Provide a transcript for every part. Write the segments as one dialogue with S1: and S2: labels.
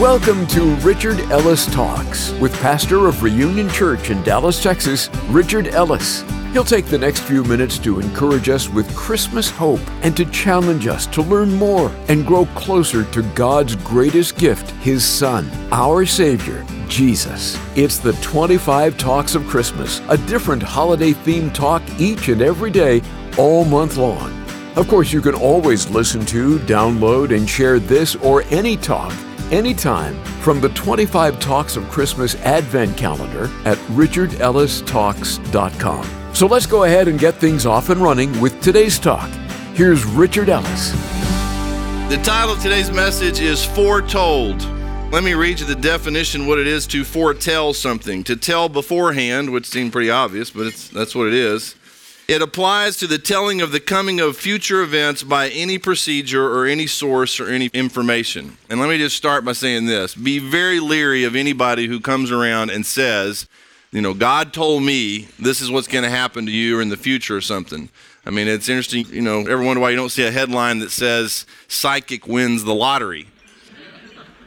S1: Welcome to Richard Ellis Talks with pastor of Reunion Church in Dallas, Texas, Richard Ellis. He'll take the next few minutes to encourage us with Christmas hope and to challenge us to learn more and grow closer to God's greatest gift, His Son, our Savior, Jesus. It's the 25 Talks of Christmas, a different holiday themed talk each and every day, all month long. Of course, you can always listen to, download, and share this or any talk anytime from the 25 Talks of Christmas Advent Calendar at richardellistalks.com. So let's go ahead and get things off and running with today's talk. Here's Richard Ellis.
S2: The title of today's message is Foretold. Let me read you the definition what it is to foretell something. To tell beforehand, which seemed pretty obvious, but that's what it is. It applies to the telling of the coming of future events by any procedure or any source or any information. And let me just start by saying this be very leery of anybody who comes around and says, you know, God told me this is what's going to happen to you in the future or something. I mean, it's interesting, you know, ever wonder why you don't see a headline that says psychic wins the lottery?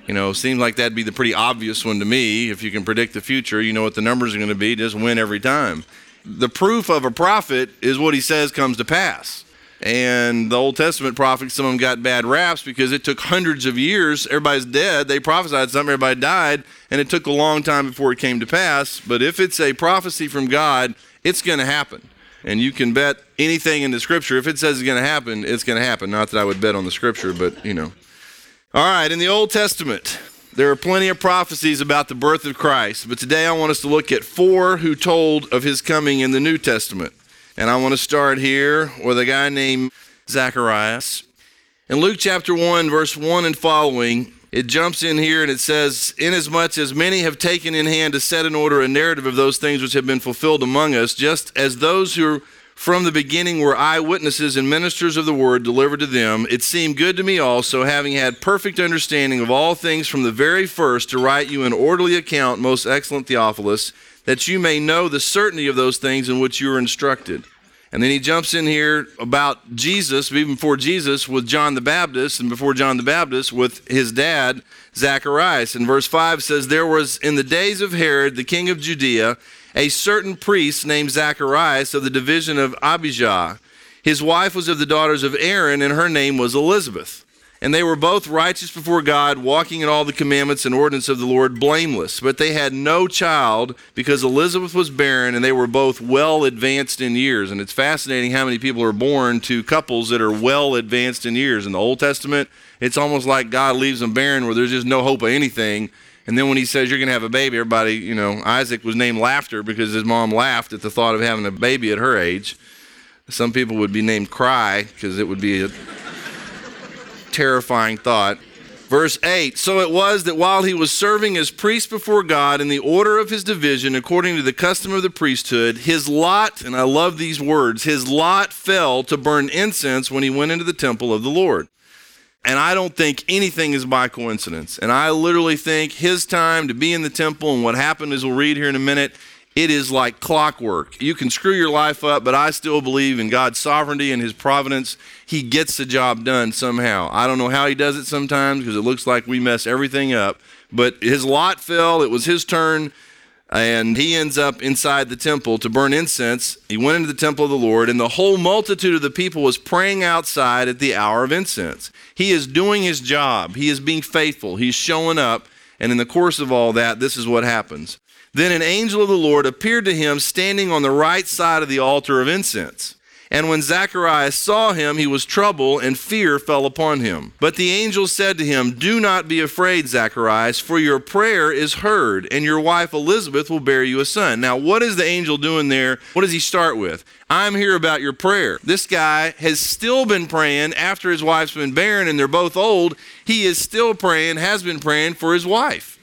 S2: You know, seems like that'd be the pretty obvious one to me. If you can predict the future, you know what the numbers are going to be, just win every time the proof of a prophet is what he says comes to pass. And the Old Testament prophets, some of them got bad raps because it took hundreds of years. Everybody's dead. They prophesied something, everybody died, and it took a long time before it came to pass. But if it's a prophecy from God, it's going to happen. And you can bet anything in the scripture. If it says it's going to happen, it's going to happen. Not that I would bet on the scripture, but you know. All right, in the Old Testament, there are plenty of prophecies about the birth of Christ, but today I want us to look at four who told of his coming in the New Testament. And I want to start here with a guy named Zacharias. In Luke chapter 1, verse 1 and following, it jumps in here and it says, Inasmuch as many have taken in hand to set in order a narrative of those things which have been fulfilled among us, just as those who from the beginning were eyewitnesses and ministers of the word delivered to them. It seemed good to me also, having had perfect understanding of all things from the very first, to write you an orderly account, most excellent Theophilus, that you may know the certainty of those things in which you are instructed. And then he jumps in here about Jesus, even before Jesus, with John the Baptist, and before John the Baptist, with his dad, Zacharias. And verse 5 says, There was in the days of Herod, the king of Judea, a certain priest named Zacharias of the division of Abijah. His wife was of the daughters of Aaron, and her name was Elizabeth. And they were both righteous before God, walking in all the commandments and ordinance of the Lord, blameless. But they had no child because Elizabeth was barren, and they were both well advanced in years. And it's fascinating how many people are born to couples that are well advanced in years. In the Old Testament, it's almost like God leaves them barren where there's just no hope of anything. And then when he says you're going to have a baby, everybody, you know, Isaac was named Laughter because his mom laughed at the thought of having a baby at her age. Some people would be named Cry because it would be a terrifying thought. Verse 8 So it was that while he was serving as priest before God in the order of his division, according to the custom of the priesthood, his lot, and I love these words, his lot fell to burn incense when he went into the temple of the Lord. And I don't think anything is by coincidence. And I literally think his time to be in the temple and what happened, as we'll read here in a minute, it is like clockwork. You can screw your life up, but I still believe in God's sovereignty and his providence. He gets the job done somehow. I don't know how he does it sometimes because it looks like we mess everything up. But his lot fell, it was his turn and he ends up inside the temple to burn incense. He went into the temple of the Lord, and the whole multitude of the people was praying outside at the hour of incense. He is doing his job, he is being faithful, he's showing up, and in the course of all that, this is what happens. Then an angel of the Lord appeared to him standing on the right side of the altar of incense. And when Zacharias saw him, he was troubled, and fear fell upon him. But the angel said to him, Do not be afraid, Zacharias, for your prayer is heard, and your wife Elizabeth will bear you a son. Now, what is the angel doing there? What does he start with? I'm here about your prayer. This guy has still been praying after his wife's been barren, and they're both old. He is still praying, has been praying for his wife.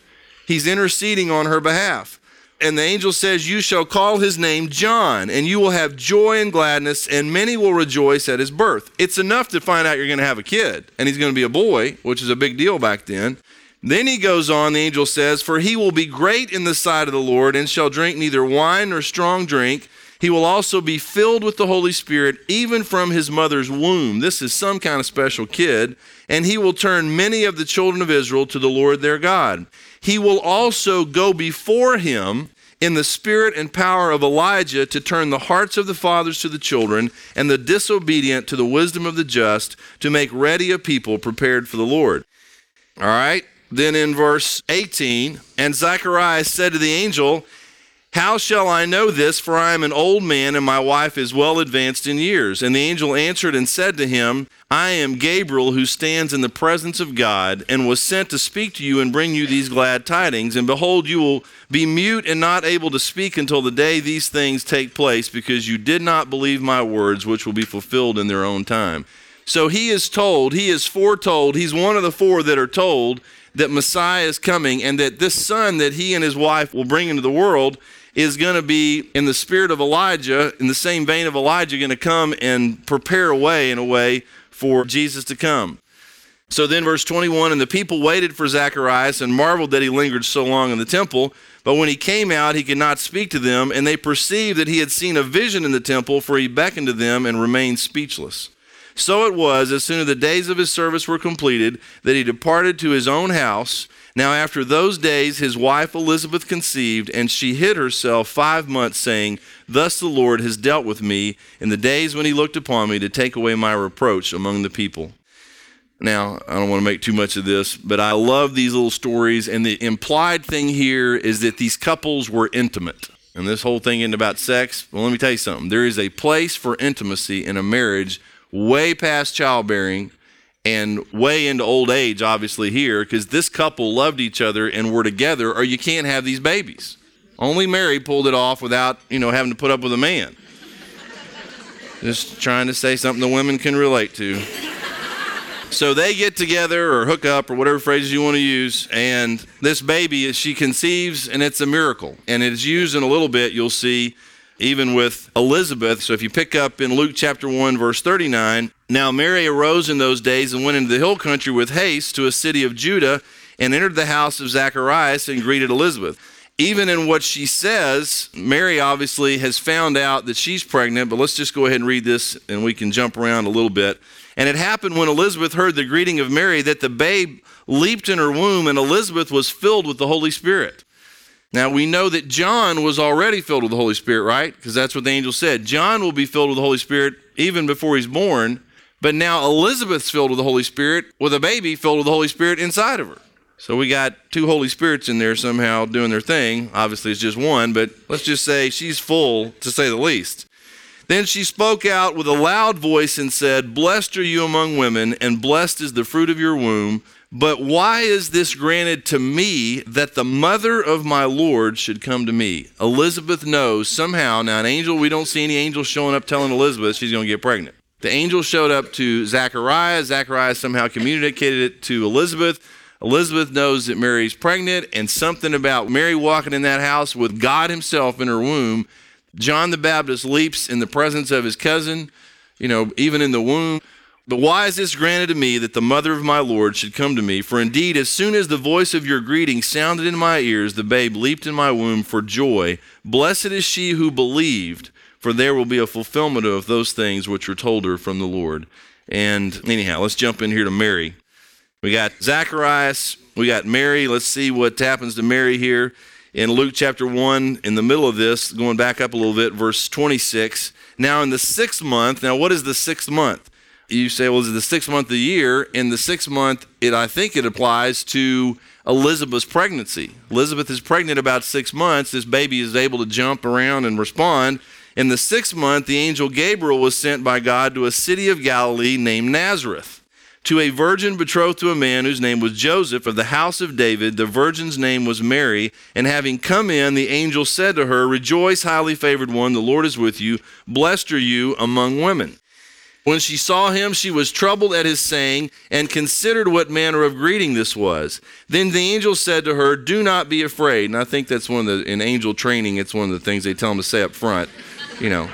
S2: He's interceding on her behalf and the angel says, You shall call his name John, and you will have joy and gladness, and many will rejoice at his birth. It's enough to find out you're going to have a kid, and he's going to be a boy, which is a big deal back then. Then he goes on, the angel says, For he will be great in the sight of the Lord, and shall drink neither wine nor strong drink. He will also be filled with the Holy Spirit even from his mother's womb. This is some kind of special kid. And he will turn many of the children of Israel to the Lord their God. He will also go before him in the spirit and power of Elijah to turn the hearts of the fathers to the children and the disobedient to the wisdom of the just to make ready a people prepared for the Lord. All right. Then in verse 18, and Zacharias said to the angel, how shall I know this? For I am an old man, and my wife is well advanced in years. And the angel answered and said to him, I am Gabriel, who stands in the presence of God, and was sent to speak to you and bring you these glad tidings. And behold, you will be mute and not able to speak until the day these things take place, because you did not believe my words, which will be fulfilled in their own time. So he is told, he is foretold, he's one of the four that are told that Messiah is coming, and that this son that he and his wife will bring into the world is going to be in the spirit of Elijah, in the same vein of Elijah, going to come and prepare a way in a way for Jesus to come. So then, verse 21 And the people waited for Zacharias and marveled that he lingered so long in the temple. But when he came out, he could not speak to them, and they perceived that he had seen a vision in the temple, for he beckoned to them and remained speechless. So it was, as soon as the days of his service were completed, that he departed to his own house. Now, after those days, his wife Elizabeth conceived, and she hid herself five months, saying, Thus the Lord has dealt with me in the days when he looked upon me to take away my reproach among the people. Now, I don't want to make too much of this, but I love these little stories. And the implied thing here is that these couples were intimate. And this whole thing isn't about sex. Well, let me tell you something. There is a place for intimacy in a marriage way past childbearing and way into old age, obviously, here, because this couple loved each other and were together, or you can't have these babies. Only Mary pulled it off without, you know, having to put up with a man. Just trying to say something the women can relate to. So they get together or hook up or whatever phrases you want to use, and this baby, she conceives, and it's a miracle. And it's used in a little bit, you'll see even with Elizabeth. So if you pick up in Luke chapter 1, verse 39, now Mary arose in those days and went into the hill country with haste to a city of Judah and entered the house of Zacharias and greeted Elizabeth. Even in what she says, Mary obviously has found out that she's pregnant, but let's just go ahead and read this and we can jump around a little bit. And it happened when Elizabeth heard the greeting of Mary that the babe leaped in her womb, and Elizabeth was filled with the Holy Spirit. Now we know that John was already filled with the Holy Spirit, right? Because that's what the angel said. John will be filled with the Holy Spirit even before he's born. But now Elizabeth's filled with the Holy Spirit with a baby filled with the Holy Spirit inside of her. So we got two Holy Spirits in there somehow doing their thing. Obviously, it's just one, but let's just say she's full, to say the least. Then she spoke out with a loud voice and said, Blessed are you among women, and blessed is the fruit of your womb. But why is this granted to me that the mother of my Lord should come to me? Elizabeth knows somehow. Now, an angel, we don't see any angels showing up telling Elizabeth she's going to get pregnant. The angel showed up to Zachariah. Zachariah somehow communicated it to Elizabeth. Elizabeth knows that Mary's pregnant, and something about Mary walking in that house with God Himself in her womb. John the Baptist leaps in the presence of his cousin, you know, even in the womb. But why is this granted to me that the mother of my Lord should come to me? For indeed, as soon as the voice of your greeting sounded in my ears, the babe leaped in my womb for joy. Blessed is she who believed, for there will be a fulfillment of those things which were told her from the Lord. And anyhow, let's jump in here to Mary. We got Zacharias, we got Mary. Let's see what happens to Mary here in Luke chapter 1, in the middle of this, going back up a little bit, verse 26. Now, in the sixth month, now what is the sixth month? You say, well, is it the sixth month of the year? In the sixth month, it I think it applies to Elizabeth's pregnancy. Elizabeth is pregnant about six months. This baby is able to jump around and respond. In the sixth month, the angel Gabriel was sent by God to a city of Galilee named Nazareth, to a virgin betrothed to a man whose name was Joseph of the house of David. The virgin's name was Mary. And having come in, the angel said to her, Rejoice, highly favored one, the Lord is with you. Blessed are you among women. When she saw him, she was troubled at his saying and considered what manner of greeting this was. Then the angel said to her, Do not be afraid. And I think that's one of the, in angel training, it's one of the things they tell them to say up front. You know,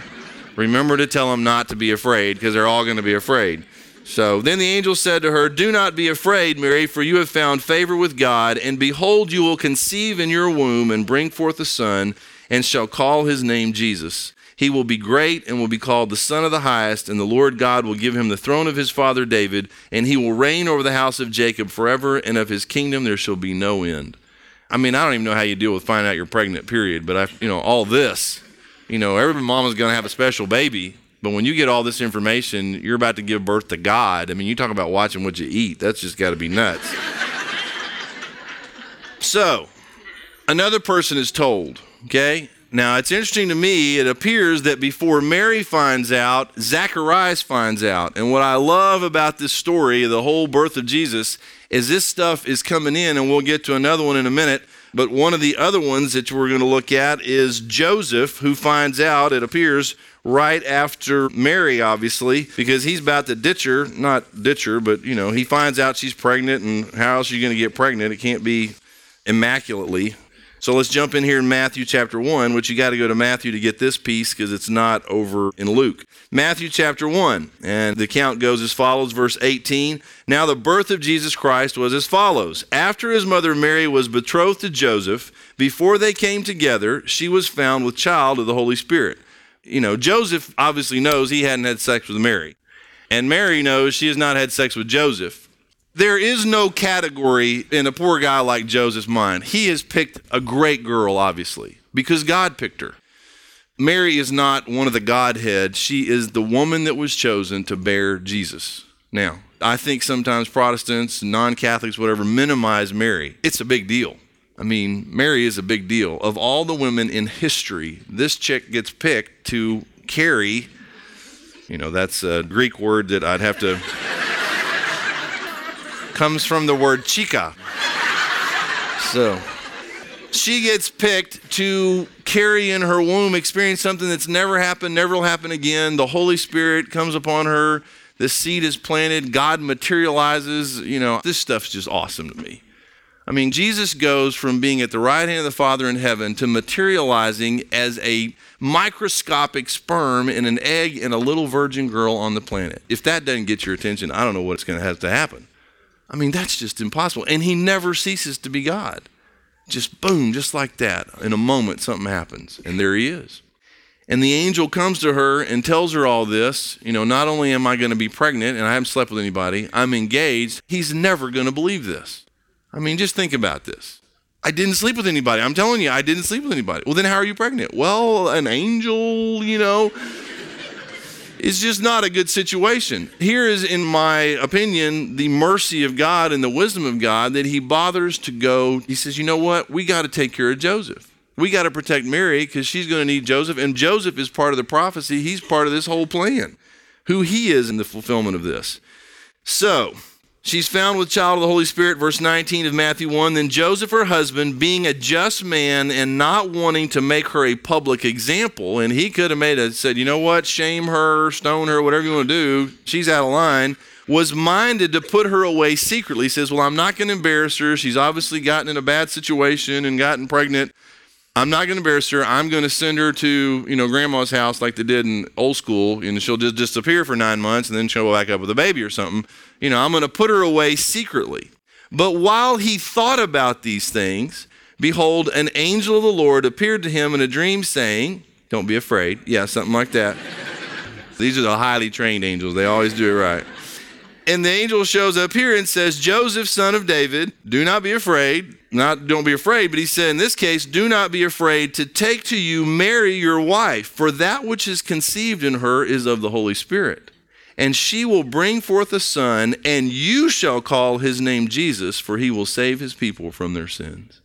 S2: remember to tell them not to be afraid because they're all going to be afraid. So then the angel said to her, Do not be afraid, Mary, for you have found favor with God, and behold, you will conceive in your womb and bring forth a son, and shall call his name Jesus. He will be great and will be called the Son of the Highest, and the Lord God will give him the throne of his father David, and he will reign over the house of Jacob forever, and of his kingdom there shall be no end. I mean, I don't even know how you deal with finding out you're pregnant, period, but I, you know, all this, you know, every mama's going to have a special baby, but when you get all this information, you're about to give birth to God. I mean, you talk about watching what you eat. That's just got to be nuts. so, another person is told, okay? Now, it's interesting to me, it appears that before Mary finds out, Zacharias finds out. And what I love about this story, the whole birth of Jesus, is this stuff is coming in, and we'll get to another one in a minute. But one of the other ones that we're going to look at is Joseph, who finds out, it appears, right after Mary, obviously, because he's about to ditch her. Not ditch her, but, you know, he finds out she's pregnant, and how else are you going to get pregnant? It can't be immaculately. So let's jump in here in Matthew chapter 1, which you got to go to Matthew to get this piece because it's not over in Luke. Matthew chapter 1, and the account goes as follows, verse 18. Now the birth of Jesus Christ was as follows. After his mother Mary was betrothed to Joseph, before they came together, she was found with child of the Holy Spirit. You know, Joseph obviously knows he hadn't had sex with Mary. And Mary knows she has not had sex with Joseph. There is no category in a poor guy like Joseph's mind. He has picked a great girl, obviously, because God picked her. Mary is not one of the Godhead. She is the woman that was chosen to bear Jesus. Now, I think sometimes Protestants, non Catholics, whatever, minimize Mary. It's a big deal. I mean, Mary is a big deal. Of all the women in history, this chick gets picked to carry, you know, that's a Greek word that I'd have to comes from the word chica. So she gets picked to carry in her womb, experience something that's never happened, never will happen again. The Holy Spirit comes upon her. The seed is planted. God materializes. You know, this stuff's just awesome to me. I mean, Jesus goes from being at the right hand of the Father in heaven to materializing as a microscopic sperm in an egg in a little virgin girl on the planet. If that doesn't get your attention, I don't know what's going to have to happen. I mean, that's just impossible. And he never ceases to be God. Just boom, just like that. In a moment, something happens, and there he is. And the angel comes to her and tells her all this. You know, not only am I going to be pregnant and I haven't slept with anybody, I'm engaged. He's never going to believe this. I mean, just think about this. I didn't sleep with anybody. I'm telling you, I didn't sleep with anybody. Well, then how are you pregnant? Well, an angel, you know is just not a good situation. Here is, in my opinion, the mercy of God and the wisdom of God that He bothers to go. He says, you know what? We got to take care of Joseph. We got to protect Mary because she's going to need Joseph. And Joseph is part of the prophecy. He's part of this whole plan, who he is in the fulfillment of this. So, She's found with child of the Holy Spirit, verse 19 of Matthew 1. Then Joseph, her husband, being a just man and not wanting to make her a public example, and he could have made it, said, you know what, shame her, stone her, whatever you want to do, she's out of line, was minded to put her away secretly. He says, Well, I'm not going to embarrass her. She's obviously gotten in a bad situation and gotten pregnant. I'm not going to embarrass her. I'm going to send her to, you know, grandma's house like they did in old school, and she'll just disappear for nine months and then she'll back up with a baby or something. You know, I'm going to put her away secretly. But while he thought about these things, behold, an angel of the Lord appeared to him in a dream, saying, Don't be afraid. Yeah, something like that. These are the highly trained angels, they always do it right. And the angel shows up here and says, Joseph, son of David, do not be afraid. Not don't be afraid, but he said in this case, do not be afraid to take to you Mary, your wife, for that which is conceived in her is of the Holy Spirit. And she will bring forth a son, and you shall call his name Jesus, for he will save his people from their sins.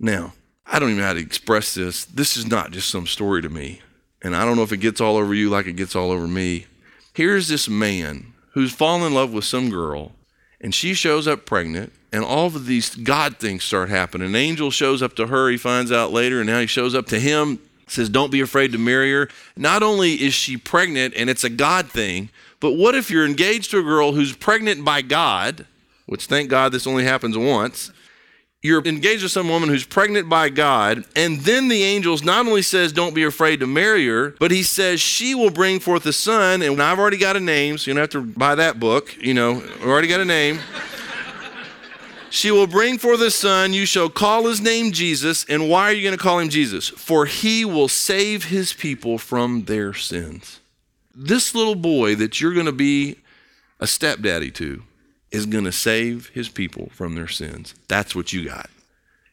S2: Now, I don't even know how to express this. This is not just some story to me. And I don't know if it gets all over you like it gets all over me. Here's this man who's fallen in love with some girl, and she shows up pregnant, and all of these God things start happening. An angel shows up to her, he finds out later, and now he shows up to him, says, Don't be afraid to marry her. Not only is she pregnant, and it's a God thing, but what if you're engaged to a girl who's pregnant by God, which thank God this only happens once, you're engaged with some woman who's pregnant by God, and then the angels not only says, Don't be afraid to marry her, but he says she will bring forth a son, and I've already got a name, so you don't have to buy that book, you know, I've already got a name. She will bring forth a son. You shall call his name Jesus. And why are you going to call him Jesus? For he will save his people from their sins. This little boy that you're going to be a stepdaddy to is going to save his people from their sins. That's what you got.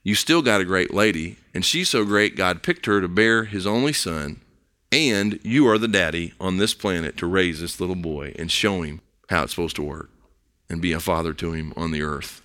S2: You still got a great lady, and she's so great, God picked her to bear his only son. And you are the daddy on this planet to raise this little boy and show him how it's supposed to work and be a father to him on the earth.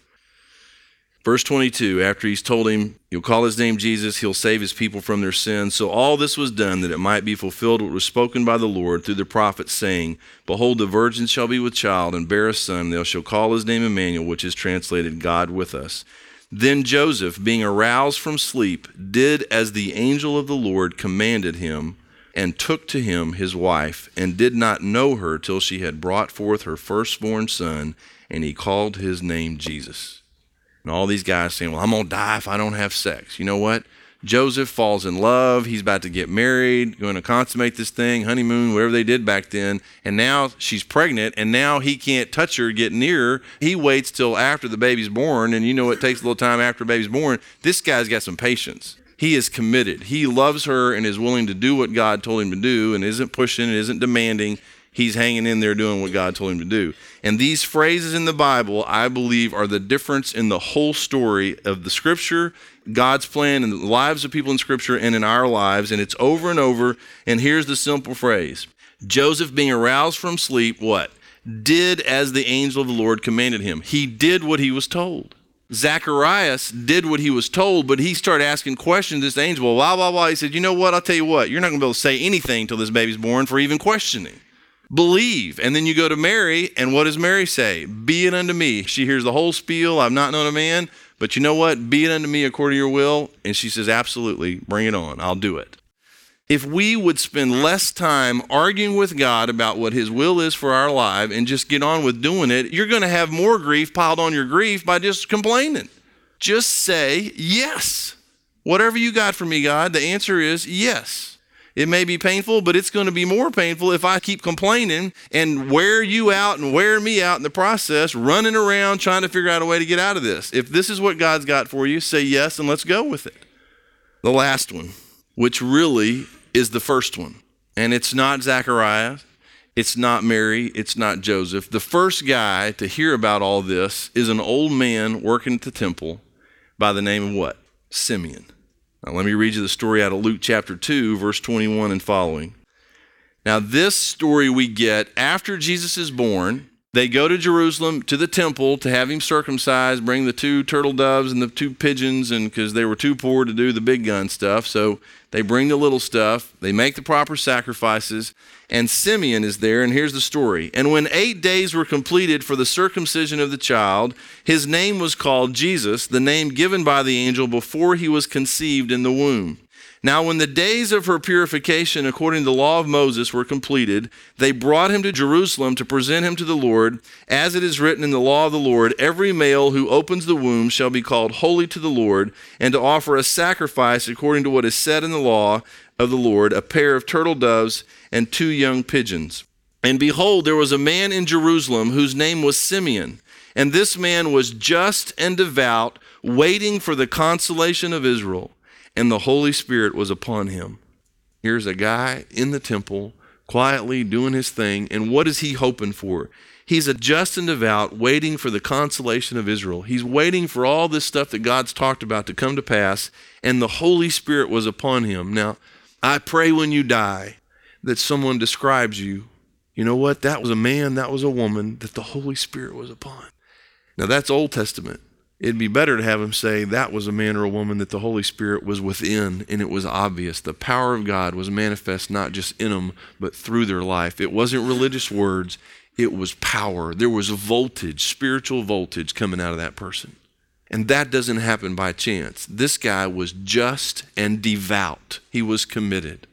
S2: Verse 22 After he's told him, You'll call his name Jesus, he'll save his people from their sins. So all this was done that it might be fulfilled what was spoken by the Lord through the prophet, saying, Behold, the virgin shall be with child and bear a son, they shall call his name Emmanuel, which is translated God with us. Then Joseph, being aroused from sleep, did as the angel of the Lord commanded him, and took to him his wife, and did not know her till she had brought forth her firstborn son, and he called his name Jesus. And all these guys saying, Well, I'm going to die if I don't have sex. You know what? Joseph falls in love. He's about to get married, going to consummate this thing, honeymoon, whatever they did back then. And now she's pregnant, and now he can't touch her, get near her. He waits till after the baby's born, and you know it takes a little time after the baby's born. This guy's got some patience. He is committed. He loves her and is willing to do what God told him to do and isn't pushing and isn't demanding he's hanging in there doing what God told him to do. And these phrases in the Bible, I believe, are the difference in the whole story of the scripture, God's plan and the lives of people in scripture and in our lives. And it's over and over. And here's the simple phrase Joseph, being aroused from sleep, what? Did as the angel of the Lord commanded him. He did what he was told. Zacharias did what he was told, but he started asking questions. This angel, blah, blah, blah. He said, You know what? I'll tell you what. You're not going to be able to say anything until this baby's born for even questioning believe. And then you go to Mary, and what does Mary say? Be it unto me. She hears the whole spiel. I've not known a man, but you know what? Be it unto me according to your will. And she says, Absolutely, bring it on. I'll do it. If we would spend less time arguing with God about what His will is for our life and just get on with doing it, you're going to have more grief piled on your grief by just complaining. Just say yes. Whatever you got for me, God, the answer is yes. It may be painful, but it's going to be more painful if I keep complaining and wear you out and wear me out in the process, running around trying to figure out a way to get out of this. If this is what God's got for you, say yes and let's go with it. The last one, which really is the first one, and it's not Zachariah, it's not Mary, it's not Joseph. The first guy to hear about all this is an old man working at the temple by the name of what? Simeon. Now, let me read you the story out of Luke chapter 2, verse 21 and following. Now, this story we get after Jesus is born. They go to Jerusalem to the temple to have him circumcised, bring the two turtle doves and the two pigeons, and because they were too poor to do the big gun stuff. So they bring the little stuff, they make the proper sacrifices, and Simeon is there. And here's the story. And when eight days were completed for the circumcision of the child, his name was called Jesus, the name given by the angel before he was conceived in the womb. Now, when the days of her purification according to the law of Moses were completed, they brought him to Jerusalem to present him to the Lord. As it is written in the law of the Lord, every male who opens the womb shall be called holy to the Lord, and to offer a sacrifice according to what is said in the law of the Lord, a pair of turtle doves and two young pigeons. And behold, there was a man in Jerusalem whose name was Simeon. And this man was just and devout, waiting for the consolation of Israel and the Holy Spirit was upon him. Here's a guy in the temple, quietly doing his thing, and what is he hoping for? He's a just and devout, waiting for the consolation of Israel. He's waiting for all this stuff that God's talked about to come to pass, and the Holy Spirit was upon him. Now, I pray when you die that someone describes you. You know what? That was a man, that was a woman that the Holy Spirit was upon. Now, that's Old Testament. It'd be better to have him say that was a man or a woman that the Holy Spirit was within and it was obvious. The power of God was manifest not just in them, but through their life. It wasn't religious words, it was power. There was a voltage, spiritual voltage coming out of that person. And that doesn't happen by chance. This guy was just and devout, he was committed.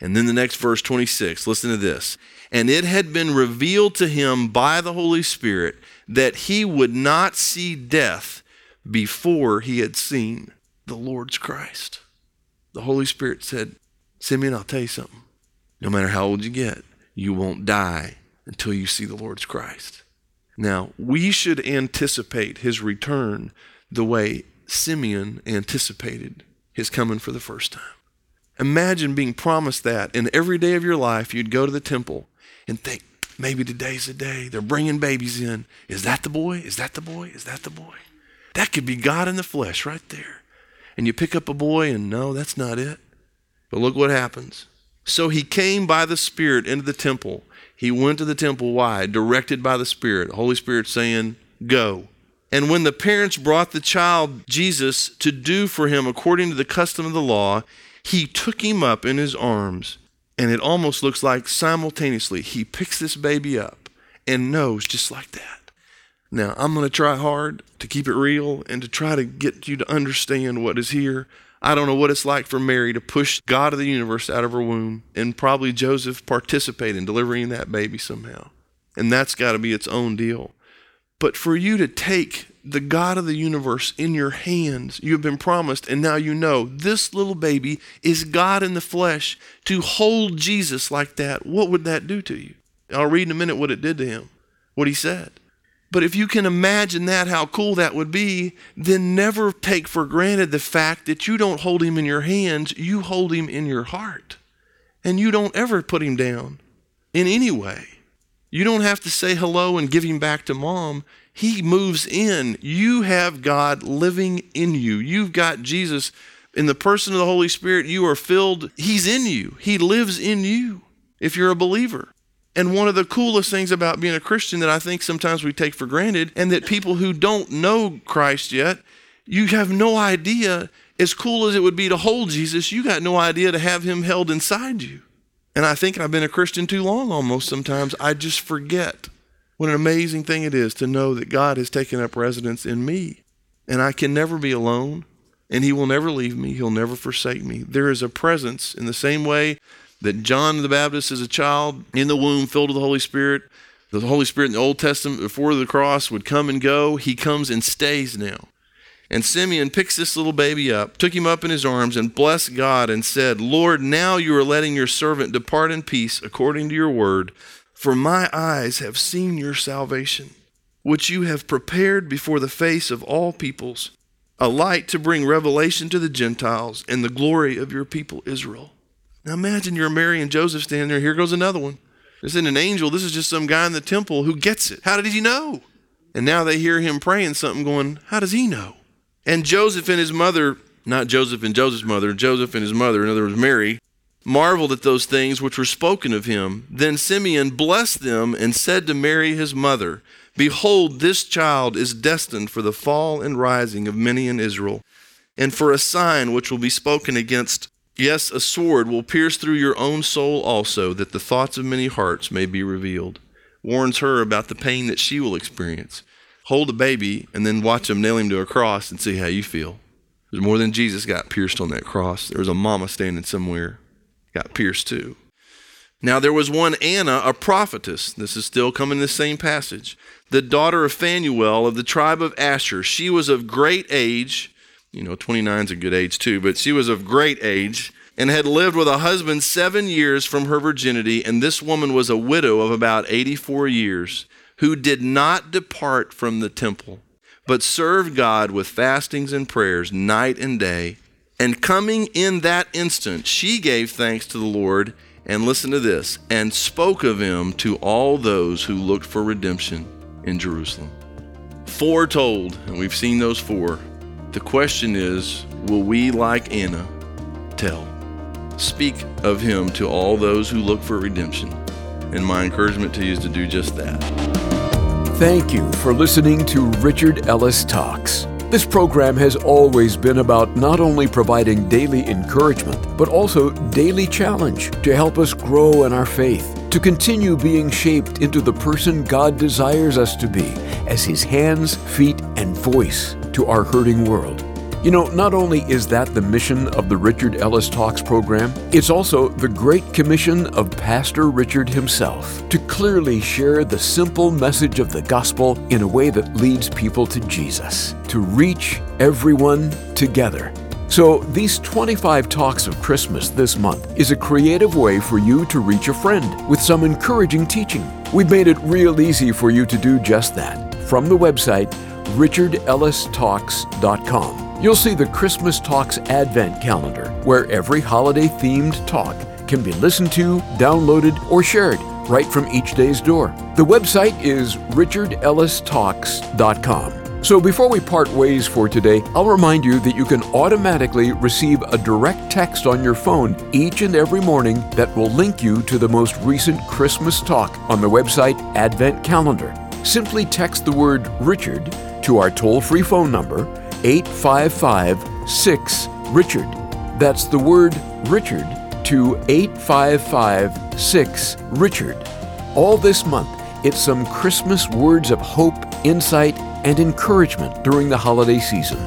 S2: And then the next verse 26, listen to this. And it had been revealed to him by the Holy Spirit that he would not see death before he had seen the Lord's Christ. The Holy Spirit said, Simeon, I'll tell you something. No matter how old you get, you won't die until you see the Lord's Christ. Now, we should anticipate his return the way Simeon anticipated his coming for the first time. Imagine being promised that, and every day of your life you'd go to the temple and think, maybe today's the day. They're bringing babies in. Is that the boy? Is that the boy? Is that the boy? That could be God in the flesh right there. And you pick up a boy, and no, that's not it. But look what happens. So he came by the Spirit into the temple. He went to the temple. Why? Directed by the Spirit. The Holy Spirit saying, Go. And when the parents brought the child Jesus to do for him according to the custom of the law, he took him up in his arms. And it almost looks like simultaneously he picks this baby up and knows just like that. Now, I'm going to try hard to keep it real and to try to get you to understand what is here. I don't know what it's like for Mary to push God of the universe out of her womb and probably Joseph participate in delivering that baby somehow. And that's got to be its own deal. But for you to take the God of the universe in your hands, you have been promised, and now you know this little baby is God in the flesh. To hold Jesus like that, what would that do to you? I'll read in a minute what it did to him, what he said. But if you can imagine that, how cool that would be, then never take for granted the fact that you don't hold him in your hands, you hold him in your heart. And you don't ever put him down in any way. You don't have to say hello and give him back to mom. He moves in. You have God living in you. You've got Jesus in the person of the Holy Spirit. You are filled. He's in you, He lives in you if you're a believer. And one of the coolest things about being a Christian that I think sometimes we take for granted, and that people who don't know Christ yet, you have no idea, as cool as it would be to hold Jesus, you got no idea to have him held inside you. And I think I've been a Christian too long almost sometimes. I just forget what an amazing thing it is to know that God has taken up residence in me. And I can never be alone, and He will never leave me. He'll never forsake me. There is a presence in the same way that John the Baptist is a child in the womb filled with the Holy Spirit. The Holy Spirit in the Old Testament before the cross would come and go. He comes and stays now. And Simeon picks this little baby up, took him up in his arms, and blessed God and said, Lord, now you are letting your servant depart in peace according to your word, for my eyes have seen your salvation, which you have prepared before the face of all peoples, a light to bring revelation to the Gentiles and the glory of your people Israel. Now imagine you're Mary and Joseph standing there. Here goes another one. This isn't an angel. This is just some guy in the temple who gets it. How did he know? And now they hear him praying something, going, How does he know? And Joseph and his mother, not Joseph and Joseph's mother, Joseph and his mother, in other words, Mary, marveled at those things which were spoken of him. Then Simeon blessed them and said to Mary his mother, Behold, this child is destined for the fall and rising of many in Israel, and for a sign which will be spoken against. Yes, a sword will pierce through your own soul also, that the thoughts of many hearts may be revealed. Warns her about the pain that she will experience hold a baby and then watch them nail him to a cross and see how you feel. There's more than Jesus got pierced on that cross. There was a mama standing somewhere, got pierced too. Now there was one Anna, a prophetess. This is still coming in the same passage. The daughter of Phanuel of the tribe of Asher. She was of great age. You know, 29 is a good age too, but she was of great age and had lived with a husband seven years from her virginity. And this woman was a widow of about 84 years who did not depart from the temple, but served God with fastings and prayers night and day. And coming in that instant, she gave thanks to the Lord, and listen to this, and spoke of him to all those who looked for redemption in Jerusalem. Foretold, and we've seen those four. The question is will we, like Anna, tell? Speak of him to all those who look for redemption. And my encouragement to you is to do just that.
S1: Thank you for listening to Richard Ellis Talks. This program has always been about not only providing daily encouragement, but also daily challenge to help us grow in our faith, to continue being shaped into the person God desires us to be as His hands, feet, and voice to our hurting world. You know, not only is that the mission of the Richard Ellis Talks program, it's also the great commission of Pastor Richard himself to clearly share the simple message of the gospel in a way that leads people to Jesus, to reach everyone together. So, these 25 Talks of Christmas this month is a creative way for you to reach a friend with some encouraging teaching. We've made it real easy for you to do just that. From the website, richardellistalks.com, you'll see the Christmas Talks Advent Calendar, where every holiday themed talk can be listened to, downloaded, or shared right from each day's door. The website is richardellistalks.com. So before we part ways for today, I'll remind you that you can automatically receive a direct text on your phone each and every morning that will link you to the most recent Christmas talk on the website Advent Calendar. Simply text the word Richard to our toll free phone number 855 6 Richard. That's the word Richard to 855 6 Richard. All this month, it's some Christmas words of hope, insight, and encouragement during the holiday season,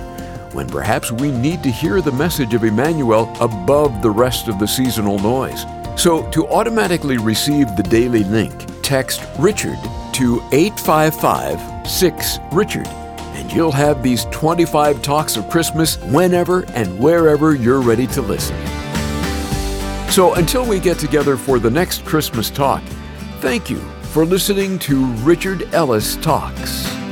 S1: when perhaps we need to hear the message of Emmanuel above the rest of the seasonal noise. So, to automatically receive the daily link, text Richard to 855 6 Richard, and you'll have these 25 talks of Christmas whenever and wherever you're ready to listen. So, until we get together for the next Christmas talk, thank you for listening to Richard Ellis Talks.